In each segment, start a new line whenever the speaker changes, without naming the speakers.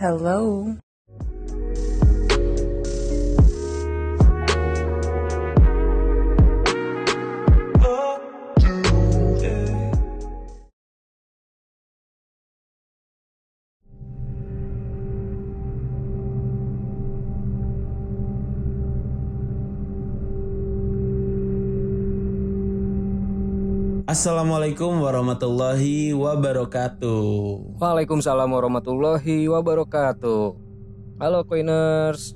Hello.
Assalamualaikum warahmatullahi wabarakatuh.
Waalaikumsalam warahmatullahi wabarakatuh. Halo Coiners.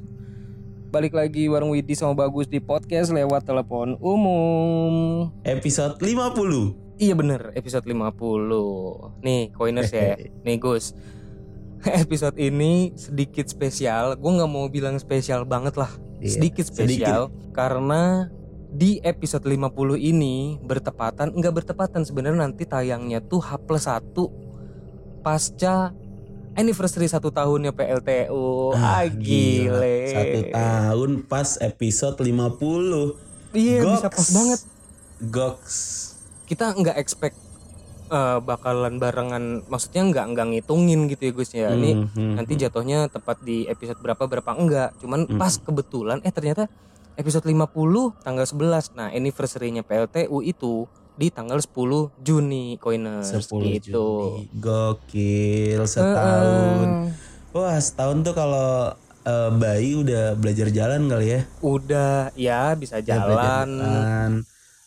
Balik lagi bareng Widi sama Bagus di podcast lewat telepon umum.
Episode 50.
Iya bener, episode 50. Nih Coiners ya. Nih Gus. Episode ini sedikit spesial. Gue nggak mau bilang spesial banget lah.
Iya,
sedikit spesial karena di episode 50 ini bertepatan enggak bertepatan sebenarnya nanti tayangnya tuh H plus 1 pasca anniversary satu tahunnya PLTU ah,
gila.
gile
Satu tahun pas episode 50.
iya bisa
Goks.
pas banget
Goks.
kita nggak expect eh, bakalan barengan maksudnya nggak nggak ngitungin gitu ya Gus ya ini
Mhm.
nanti jatuhnya tepat di episode berapa berapa enggak cuman
Hmm.
pas kebetulan eh ternyata episode 50 tanggal 11 nah anniversary-nya PLTU itu di tanggal 10 Juni Coiners
10
gitu
Juni. Gokil setahun.
Heeh.
Wah, setahun tuh kalau eh, bayi udah belajar jalan kali ya.
udah ya bisa jalan
jalan,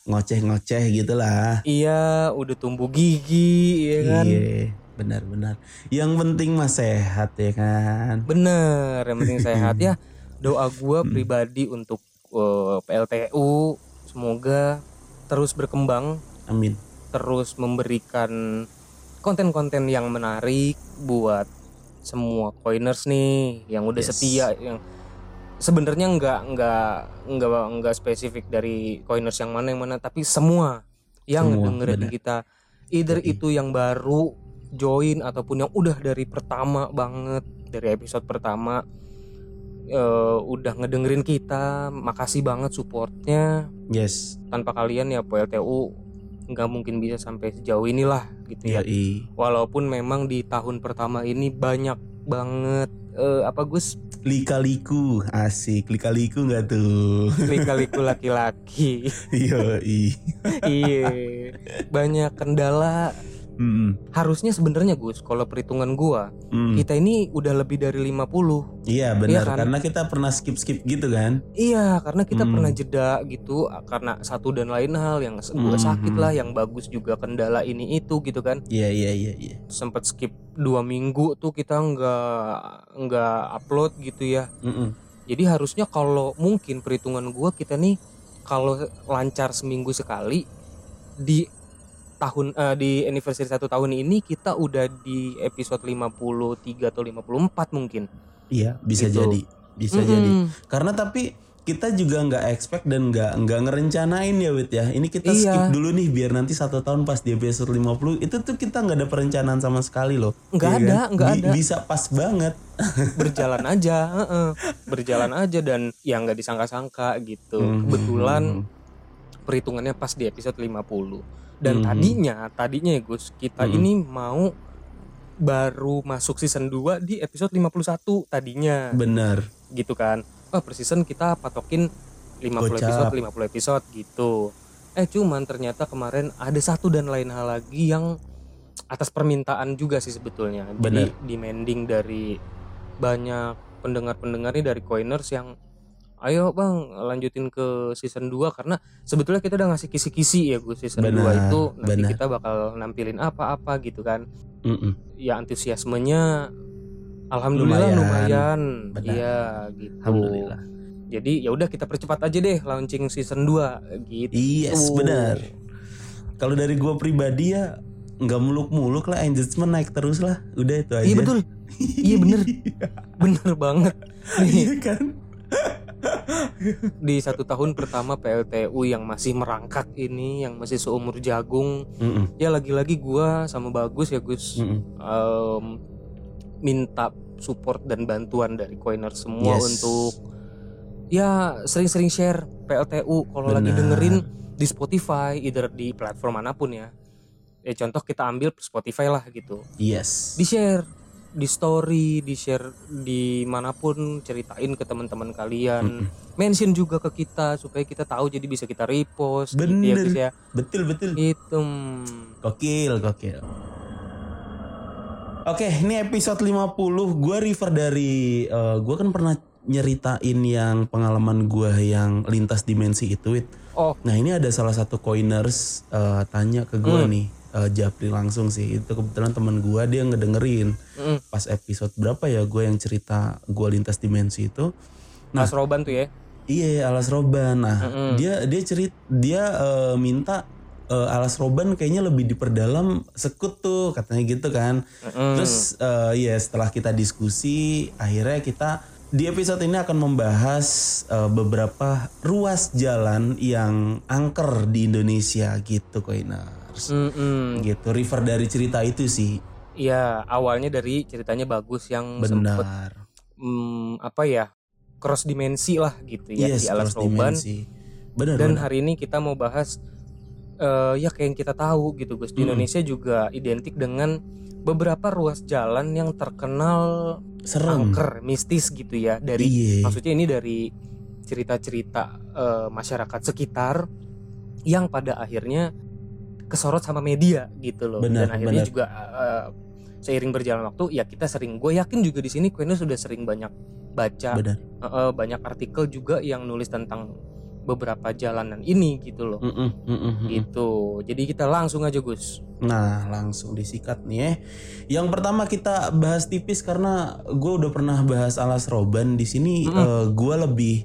Ngoceh-ngoceh gitu lah.
iya udah tumbuh gigi ya kan
Iya, benar-benar. Yang penting mah sehat ya kan.
bener yang penting sehat ya doa gua
Hmm.
pribadi untuk eh, PLTU semoga terus berkembang
Amin.
terus memberikan konten-konten yang menarik buat semua coiners nih yang udah
Yes.
setia yang sebenarnya nggak nggak nggak nggak spesifik dari coiners yang mana yang mana tapi semua yang
Semua,
dengerin
benar.
kita either
Yoi.
itu yang baru join ataupun yang udah dari pertama banget dari episode pertama eh, udah ngedengerin kita makasih banget supportnya
Yes.
tanpa kalian ya PLTU nggak mungkin bisa sampai sejauh inilah gitu ya.
Yoi.
Walaupun memang di tahun pertama ini banyak banget eh, apa Gus
Lika-liku, asik. Lika-liku nggak tuh?
lika-liku laki-laki.
Yoi.
iya. Banyak kendala.
Mm,
Harusnya sebenarnya Gus, kalau perhitungan gua,
mm.
kita ini udah lebih dari 50.
Iya benar,
kan?
karena kita pernah skip-skip gitu kan.
Iya, karena kita
Hmm.
pernah jeda gitu karena satu dan lain hal yang gua
Hmm,
sakit lah, yang bagus juga kendala ini itu gitu kan.
Iya iya iya iya.
sempat skip dua minggu tuh kita nggak nggak upload gitu ya
Mm-mm.
jadi harusnya kalau mungkin perhitungan gua kita nih kalau lancar seminggu sekali di tahun eh, di anniversary satu tahun ini kita udah di episode 53 atau 54 mungkin
Iya bisa
Gitu.
jadi, bisa
Mm-mm.
jadi. Karena tapi kita juga nggak expect dan nggak nggak ngerencanain ya Wit ya. Ini kita
Iya.
skip dulu nih biar nanti satu tahun pas di episode 50 itu tuh kita nggak ada perencanaan sama sekali loh.
Nggak
Iya
ada,
kan?
nggak
Bi-
ada.
Bisa pas banget.
berjalan aja heeh. berjalan aja dan ya nggak disangka-sangka gitu
Mhm.
kebetulan perhitungannya pas di episode 50 dan
Mhm.
tadinya tadinya ya Gus kita
Mhm.
ini mau baru masuk season 2 di episode 51 tadinya
Bener.
gitu kan oh per season kita patokin 50
Gocap.
episode 50 episode gitu eh cuman ternyata kemarin ada satu dan lain hal lagi yang atas permintaan juga sih sebetulnya jadi
Bener.
demanding dari banyak pendengar-pendengar nih dari coiners yang ayo bang lanjutin ke season 2 karena sebetulnya kita udah ngasih kisi-kisi ya gue season 2
Benar,
itu. Nanti
benar.
kita bakal nampilin apa-apa gitu kan.
Mm-mm.
ya antusiasmenya alhamdulillah
Lumayan.
lumayan, iya gitu.
Alhamdulillah.
jadi ya udah kita percepat aja deh launching season 2 gitu.
Yes benar. Kalau dari gua pribadi ya nggak muluk-muluk lah engagement naik terus lah. Udah itu aja.
iya betul. Iya bener. Bener banget.
Iya kan
di satu tahun pertama PLTU yang masih merangkak ini yang masih seumur jagung
Mm-mm,
ya lagi-lagi gua sama bagus ya Gus
mm-mm.
em, minta support dan bantuan dari coiner semua
Yes.
untuk ya sering-sering share PLTU kalau lagi dengerin di Spotify either di platform mana pun ya. Ya contoh kita ambil Spotify lah gitu.
Yes.
Di share di story, di share di mana pun, ceritain ke teman-teman kalian, mention juga ke kita supaya kita tahu jadi bisa kita repost. gitu ya,
Bener.
Gus ya.
Betul betul.
Itu. mm.
Gokil, gokil. Oke, ini episode 50. Gua refer dari eh, gua kan pernah nyeritain yang pengalaman gua yang lintas dimensi itu.
Oh,
Nah, ini ada salah satu coiners eh, tanya ke gua
Hmm.
nih, eh, Japri langsung sih. Itu kebetulan teman gua dia ngedengerin
mm,
pas episode berapa ya gua yang cerita gua lintas dimensi itu.
Mas Roban tuh ya.
Iya, alas roban. Nah,
Mm-mm.
dia dia cerit dia eh, minta eh, alas roban kayaknya lebih diperdalam sekut tuh katanya gitu kan.
Mm-mm.
Terus eh, ya setelah kita diskusi akhirnya kita di episode ini akan membahas eh, beberapa ruas jalan yang angker di Indonesia gitu Koiners.
Mm-mm.
Gitu, refer dari cerita itu sih.
Iya, awalnya dari ceritanya bagus yang sempet
Benar.
mm, apa ya cross dimensi lah gitu ya
yes,
di alas
cross
roban.
Benar,
Dan
benar.
hari ini kita mau bahas eh, ya kayak yang kita tahu gitu Gus di
Mm.
Indonesia juga identik dengan beberapa ruas jalan yang terkenal
Serem.
angker, mistis gitu ya dari
Iya.
maksudnya ini dari cerita-cerita eh, masyarakat sekitar yang pada akhirnya kesorot sama media gitu loh
Benar,
dan akhirnya
benar.
juga eh, seiring berjalan waktu ya kita sering gue yakin juga di sini Queno sudah sering banyak baca eh, eh, banyak artikel juga yang nulis tentang beberapa jalanan ini gitu loh
Mm-mm, mm-mm, mm-mm.
gitu jadi kita langsung aja Gus
Nah langsung disikat nih ya. Yang pertama kita bahas tipis karena gue udah pernah bahas alas roban di sini.
Mm-mm.
gue lebih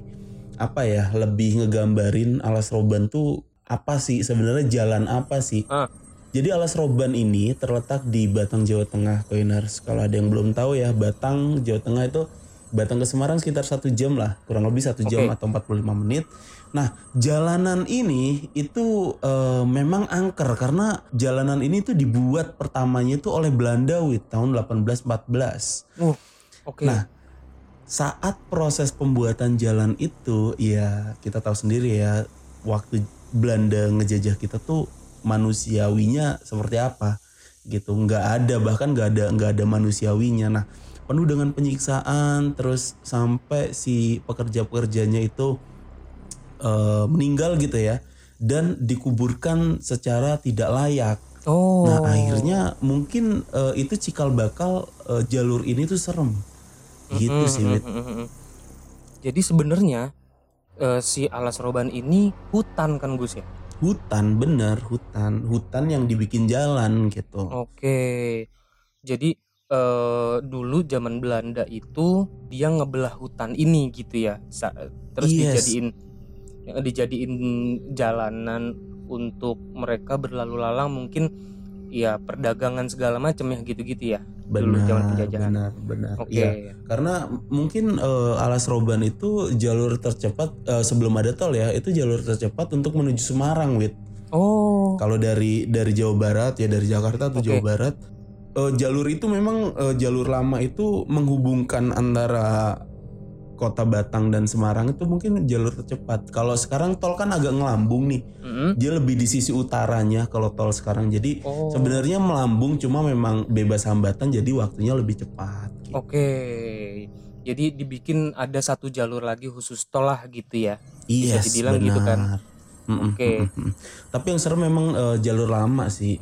apa ya lebih ngegambarin alas roban tuh apa sih sebenarnya jalan apa sih?
Ah.
Jadi alas roban ini terletak di Batang Jawa Tengah, Koiners. Kalau ada yang belum tahu ya, Batang Jawa Tengah itu Batang ke Semarang sekitar satu jam lah, kurang lebih satu jam
Oke.
atau 45 menit. Nah, jalanan ini itu eh, memang angker karena jalanan ini tuh dibuat pertamanya itu oleh Belanda wit tahun 1814.
uh oke
Nah, saat proses pembuatan jalan itu ya kita tahu sendiri ya waktu Belanda ngejajah kita tuh manusiawinya seperti apa gitu nggak ada bahkan nggak ada nggak ada manusiawinya nah penuh dengan penyiksaan terus sampai si pekerja-pekerjanya itu eh, meninggal gitu ya dan dikuburkan secara tidak layak
oh
Nah akhirnya mungkin eh, itu cikal bakal eh, jalur ini tuh serem, gitu sih. Wit.
Mm-mm. Jadi sebenarnya eh, si Alas Roban ini hutan kan Gus ya?
Hutan bener, hutan, hutan yang dibikin jalan gitu.
Oke. Jadi eh, dulu zaman Belanda itu dia ngebelah hutan ini gitu ya. Sa- Terus
Yes.
dijadiin dijadiin jalanan untuk mereka berlalu lalang mungkin ya perdagangan segala macam ya gitu-gitu ya. dulu
Benar,
zaman penjajahan.
benar, benar.
Oke.
Iya, karena mungkin eh, Alas Roban itu jalur tercepat eh, sebelum ada tol ya, itu jalur tercepat untuk menuju Semarang, Wit.
Oh.
Kalau dari dari Jawa Barat ya dari Jakarta atau
Oke.
Jawa Barat, eh, jalur itu memang eh, jalur lama itu menghubungkan antara kota Batang dan Semarang itu mungkin jalur tercepat. Kalau sekarang tol kan agak ngelambung nih,
Mm-mm.
dia lebih di sisi utaranya kalau tol sekarang. Jadi
Oh.
sebenarnya melambung cuma memang bebas hambatan jadi waktunya lebih cepat. gitu.
Oke. Jadi dibikin ada satu jalur lagi khusus tol lah gitu ya. bisa
Yes,
dibilang gitu kan.
Mm-mm,
Oke.
mm-mm. Tapi yang serem memang eh, jalur lama sih.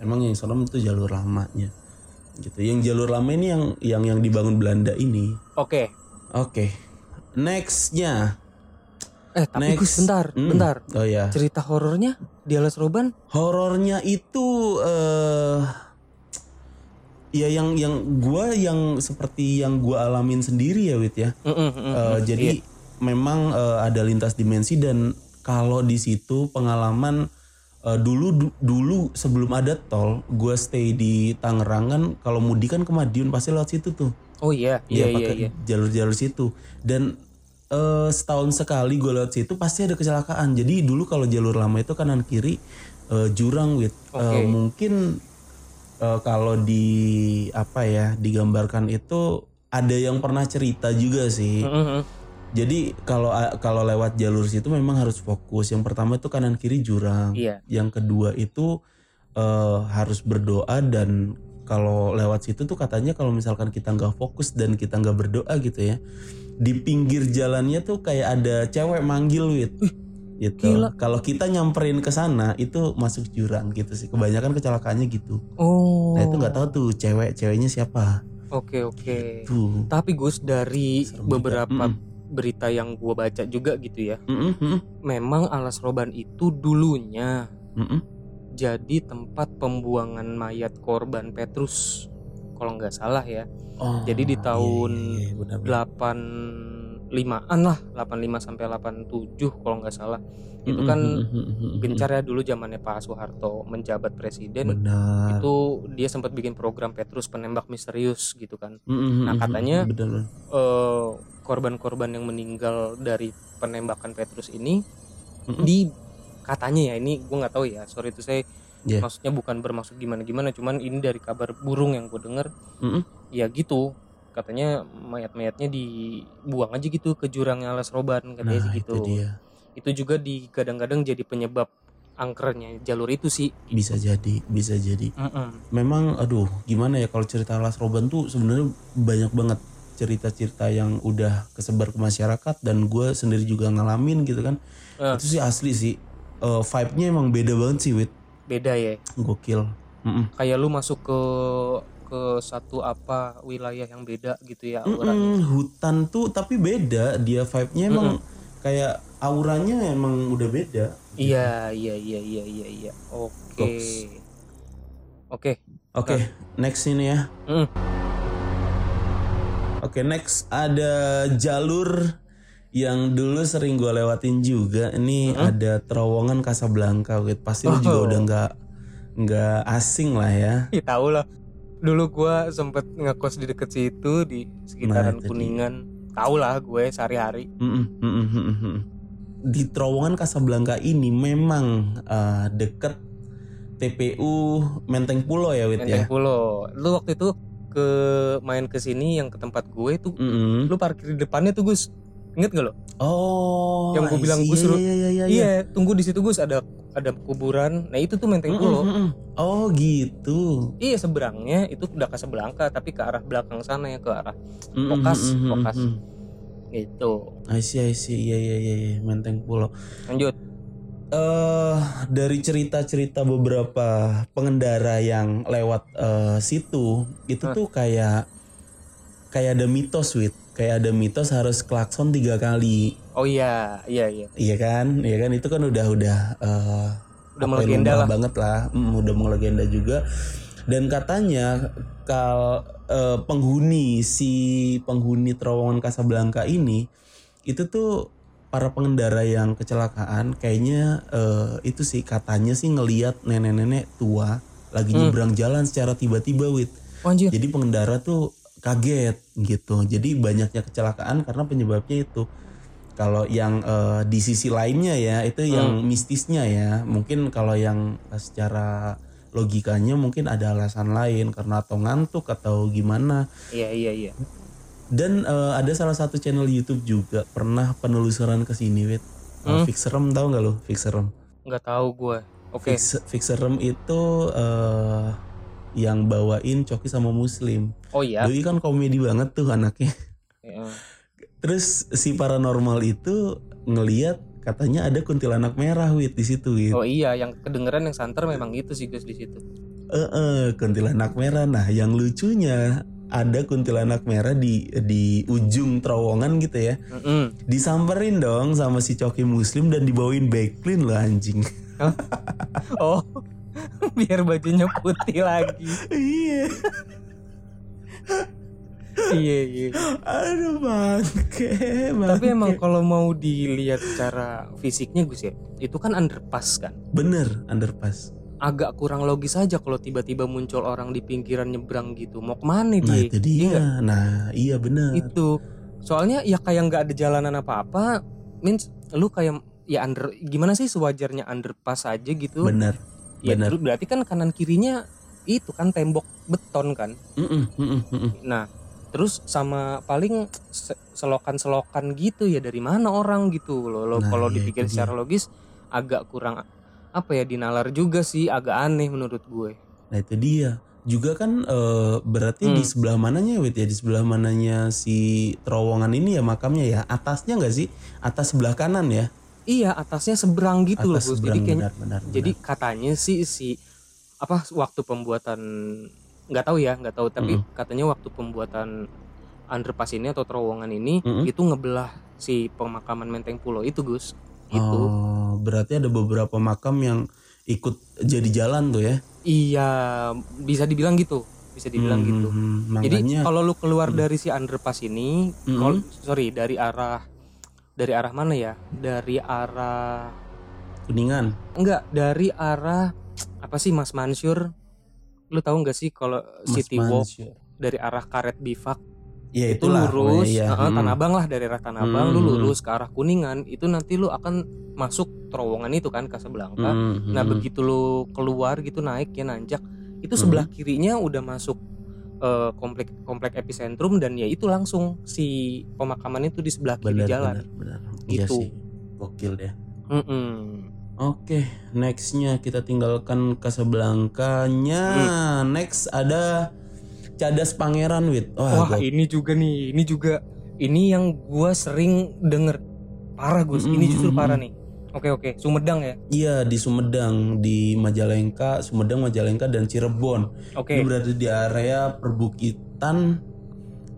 Emang yang serem itu jalur lamanya. Gitu. Yang jalur lama ini yang yang yang dibangun Belanda ini.
Oke.
Oke. Nextnya.
Eh tapi
Next.
Gus bentar,
Hmm.
bentar.
Oh ya.
Cerita horornya di Alas Roban?
Horornya itu eh ya yang yang gua yang seperti yang gua alamin sendiri ya Wit ya.
Mm-mm,
Eh,
mm.
jadi
Iya.
memang eh, ada lintas dimensi dan kalau di situ pengalaman eh, dulu du- dulu sebelum ada tol, gua stay di Tangerang kan kalau mudik kan ke Madiun pasti lewat situ tuh.
Oh iya,
Iya
iya iya
pakai
iya.
jalur-jalur situ dan eh, setahun sekali gue lewat situ pasti ada kecelakaan. Jadi dulu kalau jalur lama itu kanan kiri eh, jurang wit. Eh,
Oke.
mungkin eh, kalau di apa ya digambarkan itu ada yang pernah cerita juga sih.
Mm.
Jadi kalau kalau lewat jalur situ memang harus fokus. Yang pertama itu kanan kiri jurang.
Iya.
Yang kedua itu eh, harus berdoa dan kalau lewat situ tuh katanya kalau misalkan kita nggak fokus dan kita nggak berdoa gitu ya di pinggir jalannya tuh kayak ada cewek manggil wit. Gitu. kalau kita nyamperin ke sana itu masuk jurang gitu sih. Kebanyakan kecelakaannya gitu.
Oh.
nah itu nggak tahu tuh cewek ceweknya siapa.
Oke oke.
tuh
Tapi Gus dari
Serem
beberapa
Mm-mm.
berita yang gua baca juga gitu ya,
mm-mm,
memang alas roban itu dulunya
mm-mm.
Jadi tempat pembuangan mayat korban Petrus. Kalau nggak salah ya,
Oh,
Jadi di
iya,
tahun
iya, iya, benar-benar.
85-an lah, 85 sampai 87 kalau nggak salah. Itu kan gencar ya dulu zamannya Pak Soeharto menjabat presiden.
benar
Itu dia sempat bikin program Petrus penembak misterius gitu kan. Nah, katanya- eh, korban-korban yang meninggal dari penembakan Petrus ini di katanya ya ini gue nggak tahu ya sorry itu saya
Iya.
maksudnya bukan bermaksud gimana gimana cuman ini dari kabar burung yang gue denger
Mm-mm.
ya gitu katanya mayat-mayatnya dibuang aja gitu ke jurangnya alas roban katanya
nah
sih gitu
itu dia
itu juga di kadang-kadang jadi penyebab angkernya jalur itu sih
bisa jadi bisa jadi
Mm-mm.
memang aduh gimana ya kalau cerita Las Roban tuh sebenarnya banyak banget cerita-cerita yang udah kesebar ke masyarakat dan gue sendiri juga ngalamin gitu kan
Eh.
itu sih asli sih Eh, vibe-nya emang beda banget sih wit
beda ya
gokil Mm-mm.
kayak lu masuk ke ke satu apa wilayah yang beda gitu ya auranya
Mm-mm, hutan tuh tapi beda dia vibe-nya emang kayak auranya emang udah beda
Iya, iya, iya, iya, iya, iya. Oke. Oke.
Oke, next ini ya.
Mm.
Oke, next ada jalur yang dulu sering gue lewatin juga. Ini ada terowongan Casablanca, wait. Pasti lu juga
Oh.
udah nggak nggak asing lah ya.
Ya tahu lah. Dulu gua sempet ngekos di deket situ di sekitaran
Nah,
Kuningan. Tahu lah gue sehari-hari.
Mm-mm, mm-mm, mm-mm, mm-mm. Di terowongan Casablanca ini memang eh, deket TPU Menteng Pulo ya, wit
Menteng
ya.
Pulo. Lu waktu itu ke main ke sini yang ke tempat gue tuh
Mm-mm.
lu parkir di depannya tuh Gus. Ingat gak lo?
Oh,
Yang gua
I
bilang suruh-
Iya, iya, iya, iya.
Iya, tunggu di situ Gus ada ada kuburan. Nah, itu tuh Menteng Pulo.
Mm-mm, mm-mm. Oh gitu.
Iya, seberangnya itu udah ke Sebelangka tapi ke arah belakang sana ya ke arah Lokas,
mm-mm,
Lokas.
mm-mm.
itu.
I see, I see. Iya, iya, iya, iya. Menteng Pulo.
Lanjut.
eh dari cerita-cerita beberapa pengendara yang lewat eh, situ, itu
Hah.
tuh kayak kayak ada mitos, wit. Kayak ada mitos harus klakson tiga kali.
Oh iya, iya, iya.
Iya kan? Iya kan? Itu kan udah udah eh,
Udah
ya,
melegenda lah.
banget lah. Mm, udah melegenda juga. Dan katanya kal eh, penghuni si penghuni terowongan Casablanca ini itu tuh para pengendara yang kecelakaan kayaknya eh, itu sih katanya sih ngelihat nenek-nenek tua lagi
Hmm.
nyebrang jalan secara tiba-tiba wit.
Anjir.
Jadi pengendara tuh kaget gitu. Jadi banyaknya kecelakaan karena penyebabnya itu. Kalau yang eh, di sisi lainnya ya itu yang mistisnya ya. Mungkin kalau yang eh, secara logikanya mungkin ada alasan lain karena atau ngantuk atau gimana.
Iya, iya, iya.
Dan eh, ada salah satu channel YouTube juga pernah penelusuran ke sini, wit.
Hmm.
Fixerem tahu nggak lo? Fixerem.
nggak tahu gue. Oke.
Fix, Fixerem itu eh, yang bawain Coki sama Muslim.
Oh iya.
Doi kan komedi banget tuh anaknya.
Iya.
Terus si paranormal itu ngeliat katanya ada kuntilanak merah wit di situ wit.
Oh iya, yang kedengeran yang santer memang gitu sih guys di situ.
Eh, eh, kuntilanak merah. Nah, yang lucunya ada kuntilanak merah di di ujung terowongan gitu ya.
Mm-mm.
Disamperin dong sama si Coki Muslim dan dibawain backplane loh anjing.
Oh, biar bajunya putih lagi.
iya.
Iya iya.
Aduh bangke,
Tapi
bangke.
emang kalau mau dilihat secara fisiknya Gus ya, itu kan underpass kan.
bener underpass.
Agak kurang logis aja kalau tiba-tiba muncul orang di pinggiran nyebrang gitu. Mau ke mana
Nah
dia?
itu dia. Nah iya bener.
Itu. Soalnya ya kayak nggak ada jalanan apa-apa. Means lu kayak ya under gimana sih sewajarnya underpass aja gitu.
Bener.
ya
bener.
berarti kan kanan kirinya itu kan tembok beton kan.
Mm-mm, mm-mm, mm-mm.
Nah, terus sama paling se- selokan-selokan gitu ya dari mana orang gitu loh. Lo
Nah,
kalau
iya,
dipikir secara logis agak kurang apa ya dinalar juga sih, agak aneh menurut gue.
Nah itu dia. juga kan eh, berarti di
Hmm.
sebelah mananya Wit ya di sebelah mananya si terowongan ini ya makamnya ya atasnya nggak sih atas sebelah kanan ya
Iya atasnya seberang gitu loh
atas.
Jadi
seberang
kayaknya
benar-benar
jadi katanya sih si apa waktu pembuatan nggak tahu ya nggak tahu tapi
Mm-mm.
katanya waktu pembuatan underpass ini atau terowongan ini
Mm-mm.
itu ngebelah si pemakaman Menteng Pulo itu Gus. Itu.
Oh, berarti ada beberapa makam yang ikut jadi jalan tuh ya
Iya bisa dibilang gitu. Bisa dibilang
Hmm,
gitu.
hmm, hmm.
Jadi
makanya
kalau lu keluar dari si underpass ini,
Mm-mm.
kalau- sorry dari arah dari arah mana ya? Dari arah
kuningan
enggak dari arah apa sih Mas Mansur? Lu tahu nggak sih kalau City Walk
Mansur.
dari arah Karet Bifak
ya
itu
itulah
lurus,
ya.
heeh,
Hmm.
Tanah Abang lah dari arah Tanah Abang, lu
Hmm.
lurus ke arah Kuningan, itu nanti lu akan masuk terowongan itu kan Casablanca.
Hmm,
Nah
hmm.
begitu lu keluar gitu naik ya nanjak, itu
Hmm.
sebelah kirinya udah masuk eh, komplek komplek epicentrum dan ya itu langsung si pemakaman itu di sebelah kiri
benar
jalan.
benar benar iya
Gitu.
sih gokil deh
Mm-mm.
Oke, nextnya kita tinggalkan Casablanca-nya.
Hmm.
Next ada Cadas Pangeran Wit. Wah,
Wah ini juga nih, ini juga ini yang gua sering denger parah Gus, ini
Mm-mm,
justru parah nih. Oke oke, Sumedang ya.
iya di Sumedang, di Majalengka, Sumedang, Majalengka dan Cirebon.
Oke.
Ini berada di area perbukitan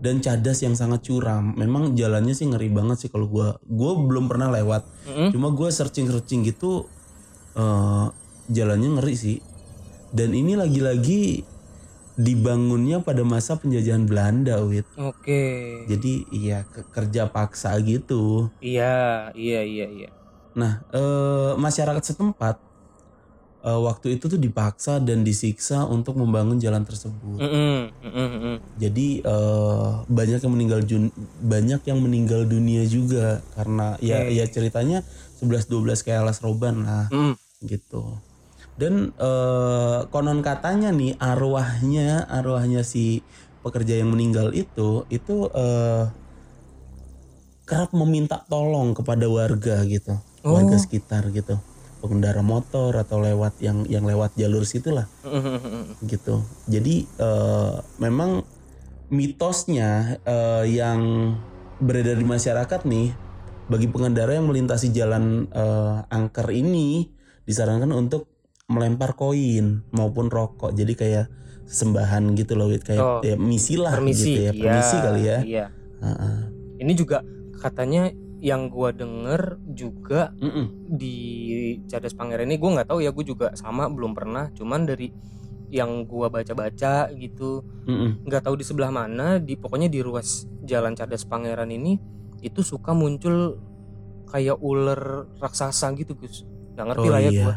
dan cadas yang sangat curam. Memang jalannya sih ngeri banget sih kalau gua. Gua belum pernah lewat.
Mm-mm.
Cuma gua searching-searching gitu eh, jalannya ngeri sih. Dan ini lagi-lagi dibangunnya pada masa penjajahan Belanda, Wit.
Oke.
Jadi iya ke- kerja paksa gitu.
Iya, iya, iya, iya.
Nah, eh, masyarakat setempat eh, waktu itu tuh dipaksa dan disiksa untuk membangun jalan tersebut.
Mm-mm, mm-mm, mm-mm.
Jadi eh, banyak yang meninggal banyak yang meninggal dunia juga karena ya
Oke.
ya ceritanya 11 12 kayak alas roban lah
Mm.
Gitu. Dan eh, konon katanya nih arwahnya arwahnya si pekerja yang meninggal itu itu eh, kerap meminta tolong kepada warga gitu, warga
Oh.
sekitar gitu, pengendara motor atau lewat yang yang lewat jalur situ lah
Mm-mm, mm-mm.
gitu. Jadi eh, memang mitosnya eh, yang beredar di masyarakat nih bagi pengendara yang melintasi jalan eh, angker ini disarankan untuk melempar koin maupun rokok. Jadi kayak sembahan gitu loh, kayak
Oh.
ya, misi lah
Permisi,
gitu ya,
iya,
permisi kali ya.
Iya.
Heeh.
Ini juga katanya yang gua denger juga
Mm-mm.
di Cadas Pangeran ini gua nggak tahu ya, gue juga sama belum pernah. Cuman dari yang gua baca-baca gitu, nggak tahu di sebelah mana, di pokoknya di ruas Jalan Cadas Pangeran ini itu suka muncul kayak ular raksasa gitu, Gus. Nggak ngerti
Oh,
lah ya
iya.
gua.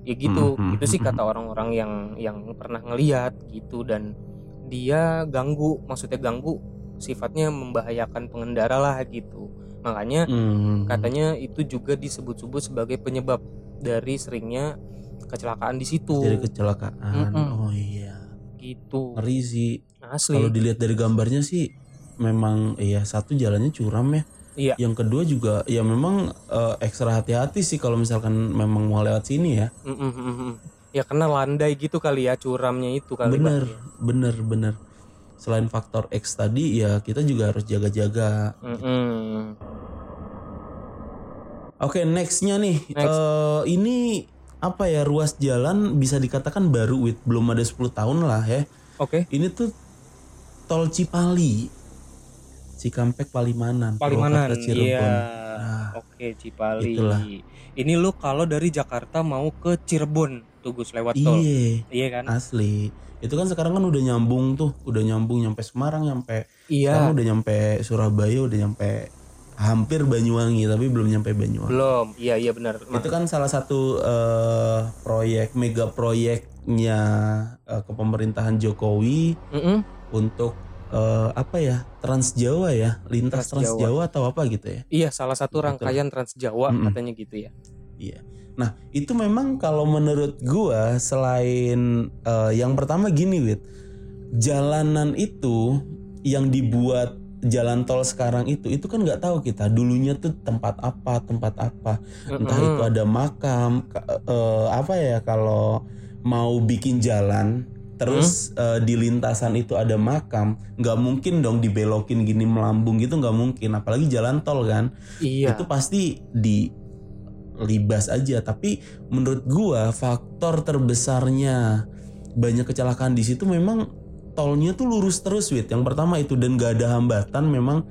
Ya gitu,
Mhm,
itu sih
mhm.
kata orang-orang yang yang pernah ngeliat gitu dan dia ganggu, maksudnya ganggu sifatnya membahayakan pengendara lah gitu. Makanya
Mm.
katanya itu juga disebut-sebut sebagai penyebab dari seringnya kecelakaan di situ.
Jadi kecelakaan.
Mm-mm.
Oh iya.
gitu.
Ngeri sih.
Asli.
Kalau dilihat dari gambarnya sih memang ya satu jalannya curam ya.
Iya.
Yang kedua juga ya memang eh, ekstra hati-hati sih kalau misalkan memang mau lewat sini ya.
Mm, mm, mm, mm. Ya karena landai gitu kali ya curamnya itu kali
bener,
ya.
bener, bener. Selain faktor X tadi ya kita juga harus jaga-jaga.
Mm, mm.
Oke nextnya nih.
Next.
eh, ini apa ya ruas jalan bisa dikatakan baru wit belum ada 10 tahun lah ya.
Oke.
Ini tuh tol Cipali. Cikampek Palimanan.
Palimanan. Iya.
Nah,
Oke, Cipali.
itulah.
Ini lu kalau dari Jakarta mau ke Cirebon tuh Gus lewat tol.
Iya.
Iya kan?
Asli. Itu kan sekarang kan udah nyambung tuh, udah nyambung nyampe Semarang, nyampe
Iya.
sekarang udah nyampe Surabaya, udah nyampe hampir Banyuwangi tapi belum nyampe Banyuwangi.
Belum. Iya, iya benar.
Itu kan salah satu eh, proyek mega proyeknya eh, kepemerintahan Jokowi
Mm-mm.
untuk eh, apa ya Trans Jawa ya, lintas
Trans
Trans Jawa atau apa gitu ya.
Iya, salah satu
Betul.
rangkaian Trans Jawa
Mm-mm.
katanya gitu ya.
Iya. Nah, itu memang kalau menurut gua selain eh, yang pertama gini, Wit. Jalanan itu yang dibuat jalan tol sekarang itu itu kan nggak tahu kita dulunya tuh tempat apa tempat apa entah
Mm-mm.
itu ada makam ka- eh, apa ya kalau mau bikin jalan terus
Hmm?
eh, di lintasan itu ada makam, nggak mungkin dong dibelokin gini melambung gitu nggak mungkin, apalagi jalan tol kan,
Iya.
itu pasti di libas aja. Tapi menurut gua faktor terbesarnya banyak kecelakaan di situ memang tolnya tuh lurus terus, wit. Yang pertama itu dan gak ada hambatan memang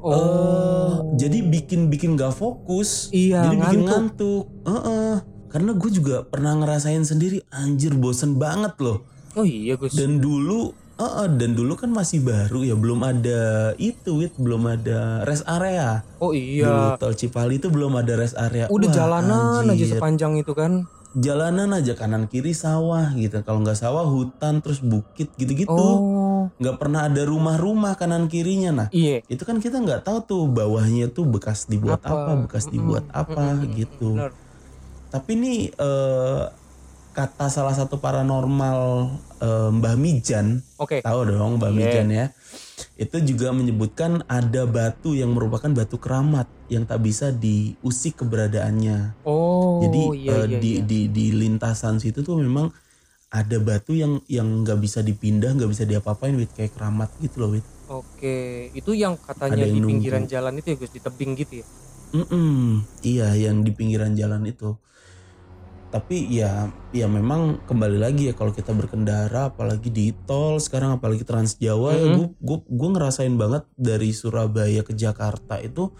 Oh.
Eh, jadi bikin bikin gak fokus.
Iya,
jadi bikin
ngantuk.
ngantuk. Heeh. Karena gue juga pernah ngerasain sendiri anjir bosen banget loh.
Oh iya Gus.
Dan dulu heeh, dan dulu kan masih baru ya belum ada itu wit belum ada rest area.
oh
Dulu
iya.
tol Cipali itu belum ada rest area.
Udah
Wah,
jalanan aja
anjir.
sepanjang itu kan.
Jalanan aja kanan kiri sawah gitu. Kalau nggak sawah hutan terus bukit gitu-gitu.
Oh.
Nggak pernah ada rumah-rumah kanan kirinya nah.
Iya.
itu kan kita nggak tahu tuh bawahnya tuh bekas dibuat
Apa?
apa, bekas dibuat apa gitu.
Bener.
Tapi nih eh, kata salah satu paranormal eh, Mbah Mijan,
Oke.
tahu dong Mbah
Iya.
Mijan ya. Itu juga menyebutkan ada batu yang merupakan batu keramat yang tak bisa diusik keberadaannya.
Oh.
Jadi
iya,
eh,
iya,
di,
iya.
di di lintasan situ tuh memang ada batu yang yang nggak bisa dipindah, nggak bisa diapa-apain, wit kayak keramat gitu loh, wit.
Oke. Itu yang katanya
yang
di
nunggu.
pinggiran jalan itu ya Gus, di tebing gitu ya.
Mm-mm, iya yang di pinggiran jalan itu. Tapi ya ya memang kembali lagi ya kalau kita berkendara apalagi di tol sekarang apalagi Trans Jawa ya
Mm-mm.
gue gue ngerasain banget dari Surabaya ke Jakarta itu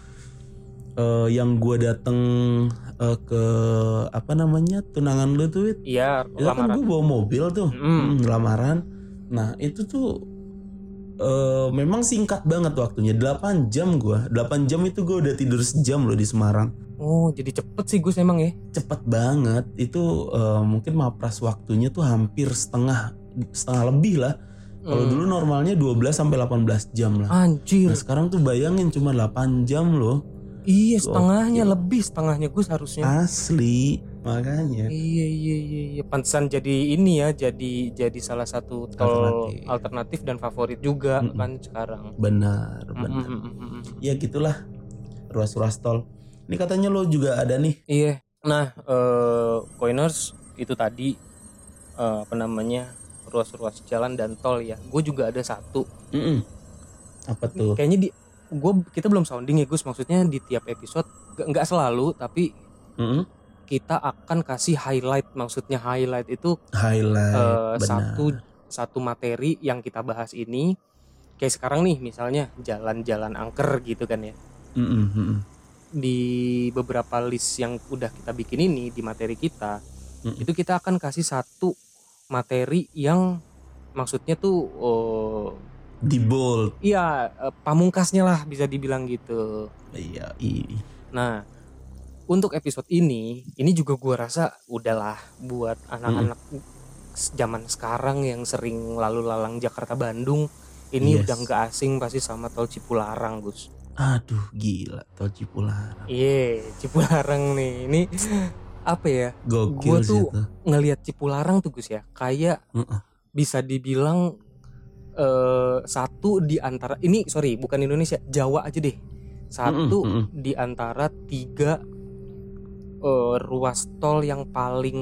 eh, yang gue dateng eh, ke apa namanya tunangan lu tuh.
Iya,
Itu kan
lamaran.
gue bawa mobil tuh
Mm.
mm, lamaran. Nah itu tuh eh, memang singkat banget waktunya 8 jam gua 8 jam itu gue udah tidur sejam loh di Semarang
Oh, jadi cepet sih Gus emang ya.
cepet banget itu eh, mungkin mapras waktunya tuh hampir setengah setengah lebih lah kalau
Hmm.
dulu normalnya 12 sampai 18 jam lah
Anjir.
nah sekarang tuh bayangin cuma 8 jam loh
Iya, setengahnya
Gokil.
lebih setengahnya Gus harusnya.
asli makanya
Iya iya iya iya pantesan jadi ini ya jadi jadi salah satu tol
Alternatif.
alternatif, dan favorit juga
Mm-mm.
kan sekarang.
benar
Mm,
benar
mm, mm, mm, mm.
ya gitulah ruas-ruas tol ini katanya lo juga ada nih
Iya. Nah, eh coiners itu tadi eh, apa namanya ruas-ruas jalan dan tol ya. Gue juga ada satu.
Mm-mm. apa tuh
Kayaknya di gue kita belum sounding ya Gus. Maksudnya di tiap episode nggak selalu tapi
Mm-mm.
kita akan kasih highlight. Maksudnya highlight itu
highlight
eh,
benar
satu satu materi yang kita bahas ini kayak sekarang nih misalnya jalan-jalan angker gitu kan ya
Mm-mm, mm-mm.
Di beberapa list yang udah kita bikin ini di materi kita
Mm-mm.
itu kita akan kasih satu materi yang maksudnya tuh oh,
di bold.
iya eh, pamungkasnya lah bisa dibilang gitu.
Iya i-
nah untuk episode ini ini juga gua rasa udahlah buat anak-anak zaman sekarang yang sering lalu lalang Jakarta Bandung. Ini
Yes.
udah nggak asing pasti sama tol Cipularang Gus
aduh gila tol Cipularang
Iya, Cipularang nih. Ini apa ya?
gokil
Gua
sih
tuh
itu
Ngelihat Cipularang tuh Gus ya, kayak
Heeh.
bisa dibilang eh satu di antara ini sorry bukan Indonesia, Jawa aja deh. Satu
Mm-mm, mm-mm.
di antara tiga eh, ruas tol yang paling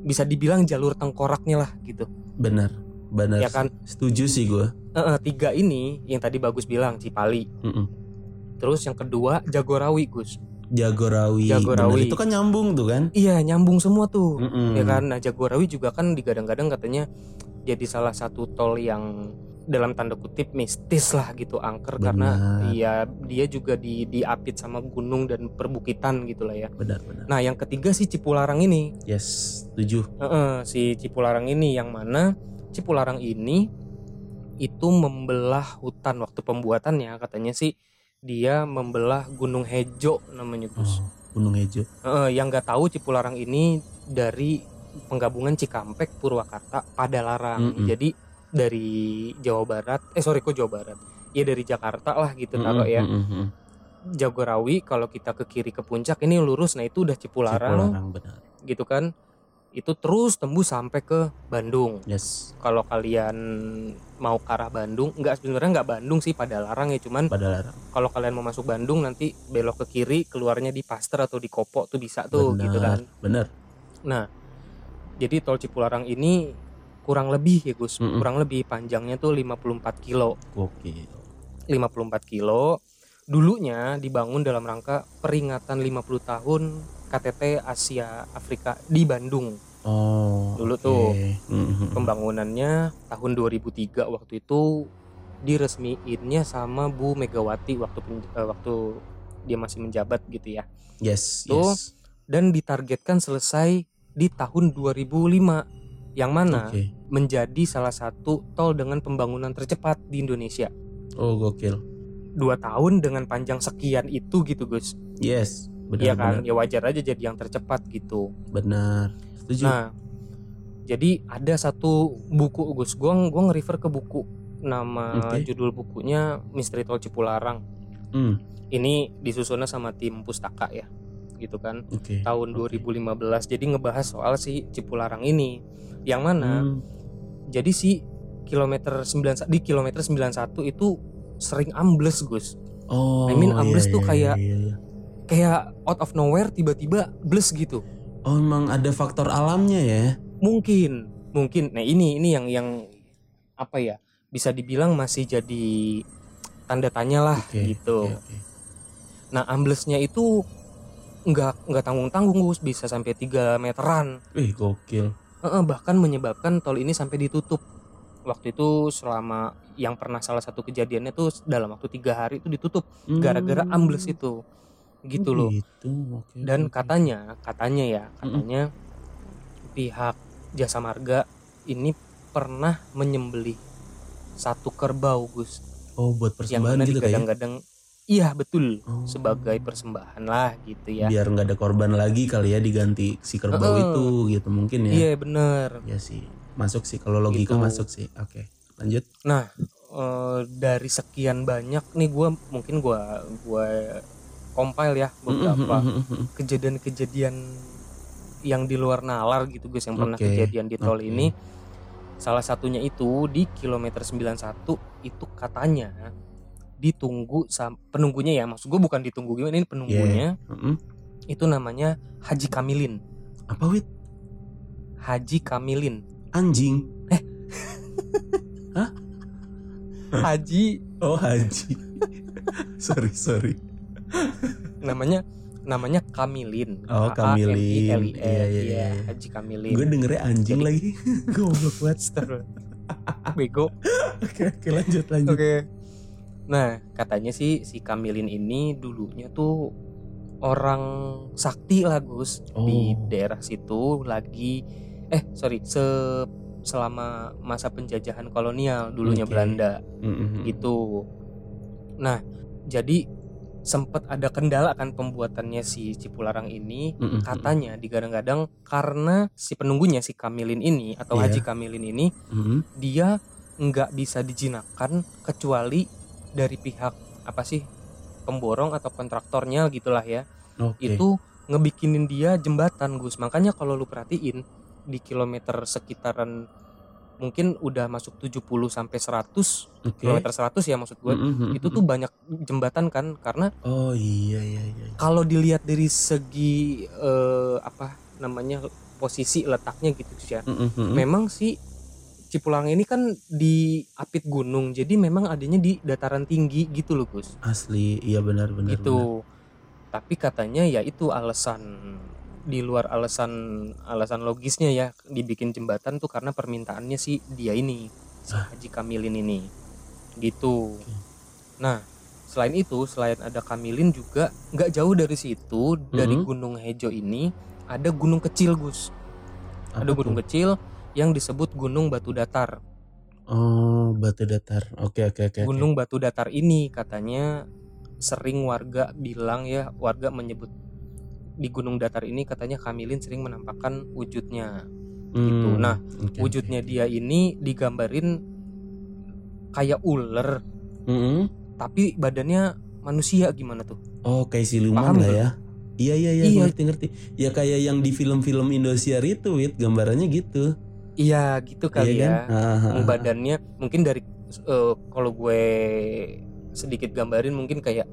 bisa dibilang jalur tengkoraknya lah gitu.
benar benar
Ya kan?
setuju sih gue
eh, tiga ini yang tadi bagus bilang Cipali. Terus yang kedua Jagorawi Gus.
Jagorawi
Jagorawi.
benar. itu kan nyambung tuh kan
Iya nyambung semua tuh.
Mm-mm.
ya kan nah Jagorawi juga kan digadang-gadang katanya jadi salah satu tol yang dalam tanda kutip mistis lah gitu angker karena
Benar.
ya dia juga di diapit sama gunung dan perbukitan gitu lah ya
benar benar
nah yang ketiga si Cipularang ini
yes setuju
Heeh, si Cipularang ini yang mana Cipularang ini itu membelah hutan waktu pembuatannya katanya sih dia membelah Gunung Hejo namanya Gus
oh, Gunung Hejo
Heeh, yang nggak tahu Cipularang ini dari penggabungan Cikampek Purwakarta Padalarang.
Mm-mm.
Jadi dari Jawa Barat, eh sorry kok Jawa Barat. Ya dari Jakarta lah gitu taruh ya.
Mm-mm, mm-mm.
Jagorawi kalau kita ke kiri ke puncak ini lurus nah itu udah Cipularang,
Cipularang benar
gitu kan. Itu terus tembus sampai ke Bandung.
yes
Kalau kalian mau ke arah Bandung, nggak sebenarnya nggak Bandung sih Padalarang ya, cuman
Padalarang
kalau kalian mau masuk Bandung nanti belok ke kiri keluarnya di Paster atau di Kopo tuh bisa tuh
benar
gitu kan.
benar
Nah, jadi tol Cipularang ini kurang lebih ya Gus
Mm-mm.
kurang lebih panjangnya tuh 54 kilo
Oke.
54 kilo dulunya dibangun dalam rangka peringatan 50 tahun KTT Asia Afrika di Bandung
Oh.
Dulu
oke.
tuh,
Mhm.
pembangunannya tahun 2003 waktu itu diresmiinnya sama Bu Megawati waktu eh, waktu dia masih menjabat gitu ya
Yes.
Tuh.
yes.
dan ditargetkan selesai di tahun 2005 yang mana
Oke.
menjadi salah satu tol dengan pembangunan tercepat di Indonesia
Oh gokil.
Dua tahun dengan panjang sekian itu gitu Gus
Yes. Benar.
Iya kan
Benar.
ya wajar aja jadi yang tercepat gitu
Benar. Setuju.
Nah, jadi ada satu buku Gus, gua gua nge-refer ke buku. Nama
Oke.
judul bukunya Misteri Tol Cipularang.
Hmm.
Ini disusunnya sama tim pustaka ya. Gitu kan.
Oke.
Tahun
Oke.
2015. Jadi ngebahas soal si Cipularang ini. Yang mana
Hmm.
jadi si kilometer 9 di kilometer 91 itu sering ambles Gus.
Oh.
I mean, ambles
iya,
tuh
iya,
kayak-
iya, iya.
Kayak out of nowhere tiba-tiba bles gitu.
Oh emang ada faktor alamnya ya?
mungkin mungkin nah ini ini yang yang apa ya bisa dibilang masih jadi tanda tanya lah
Oke.
gitu
oke, oke.
nah amblesnya itu nggak nggak tanggung tanggung Gus bisa sampai 3 meteran
Wih gokil.
Heeh, bahkan menyebabkan tol ini sampai ditutup waktu itu selama yang pernah salah satu kejadiannya tuh dalam waktu tiga hari itu ditutup gara-gara
Hmm.
ambles itu gitu loh
Gitu. Oke,
dan
oke.
katanya katanya ya katanya pihak jasa marga ini pernah menyembelih satu kerbau Gus
Oh buat
yang
persembahan
mana
gitu kayak.
digadang-gadang iya betul
Oh.
sebagai persembahan lah gitu ya
Biar nggak ada korban lagi kali ya diganti si kerbau
Heeh.
itu gitu mungkin ya.
iya bener
Ya sih. Masuk sih kalau logika
Gitu.
masuk sih. Oke. Lanjut.
Eh, dari sekian banyak nih gua mungkin gua gua compile ya beberapa kejadian-kejadian yang di luar nalar gitu guys yang pernah
Oke,
kejadian di tol
oke.
ini salah satunya itu di kilometer 91 itu katanya ditunggu penunggunya ya maksud gue bukan ditunggu gimana ini penunggunya
Mm-mm.
itu namanya Haji Kamilin
Apa wit?
Haji Kamilin
Anjing.
Haji
Oh haji. sorry sorry.
namanya namanya Kamilin
Oh, Kamilin. Iya, iya, iya.
Haji Kamilin
Gue dengernya anjing
Jadi-
lagi. Goblok banget.
Astagfirullah. bego
Oke oke lanjut lanjut.
Oke. Nah, katanya sih si Kamilin ini dulunya tuh orang sakti lah Gus di
Oh.
daerah situ lagi eh sorry se selama masa penjajahan kolonial dulunya
Oke.
Belanda
Mm-mm.
gitu. Nah, jadi sempat ada kendala kan pembuatannya si Cipularang ini
Mm-mm.
katanya digadang-gadang karena si penunggunya si Kamilin ini atau
Iya.
Haji Kamilin ini
Mm-mm.
dia nggak bisa dijinakkan kecuali dari pihak apa sih pemborong atau kontraktornya gitulah ya
Oke.
itu ngebikinin dia jembatan Gus makanya kalau lu perhatiin di kilometer sekitaran mungkin udah masuk 70 sampai 100
Oke.
kilometer 100 ya maksud gue
Mm-mm.
itu tuh banyak jembatan kan karena
Oh iya iya iya.
kalau dilihat dari segi eh, apa namanya posisi letaknya gitu ya
Mm-mm.
memang sih Cipularang ini kan di apit gunung jadi memang adanya di dataran tinggi gitu loh Gus
Asli iya benar benar. benar.
itu tapi katanya ya itu alasan di luar alasan alasan logisnya ya dibikin jembatan tuh karena permintaannya si dia ini si. Haji Kamilin ini gitu nah selain itu selain ada Kamilin juga nggak jauh dari situ dari
Mhm.
Gunung Hejo ini ada gunung kecil Gus
Apa
ada gunung
tuh?
kecil yang disebut Gunung Batu Datar
Oh batu datar. Oke oke oke. oke.
Gunung Batu Datar ini katanya sering warga bilang ya warga menyebut di Gunung Datar ini katanya Kamilin sering menampakkan wujudnya gitu.
Hmm,
Nah,
oke,
wujudnya dia ini digambarin kayak ular
Mm-mm.
tapi badannya manusia gimana tuh
Oh kayak siluman
Paham
lah ya. Iya iya iya
Iya.
ngerti ngerti. Ya kayak yang di film-film Indosiar itu wit gambarannya gitu.
iya gitu kali
Iya kan?
ya
ah, ah.
badannya mungkin dari eh, kalau gue sedikit gambarin mungkin kayak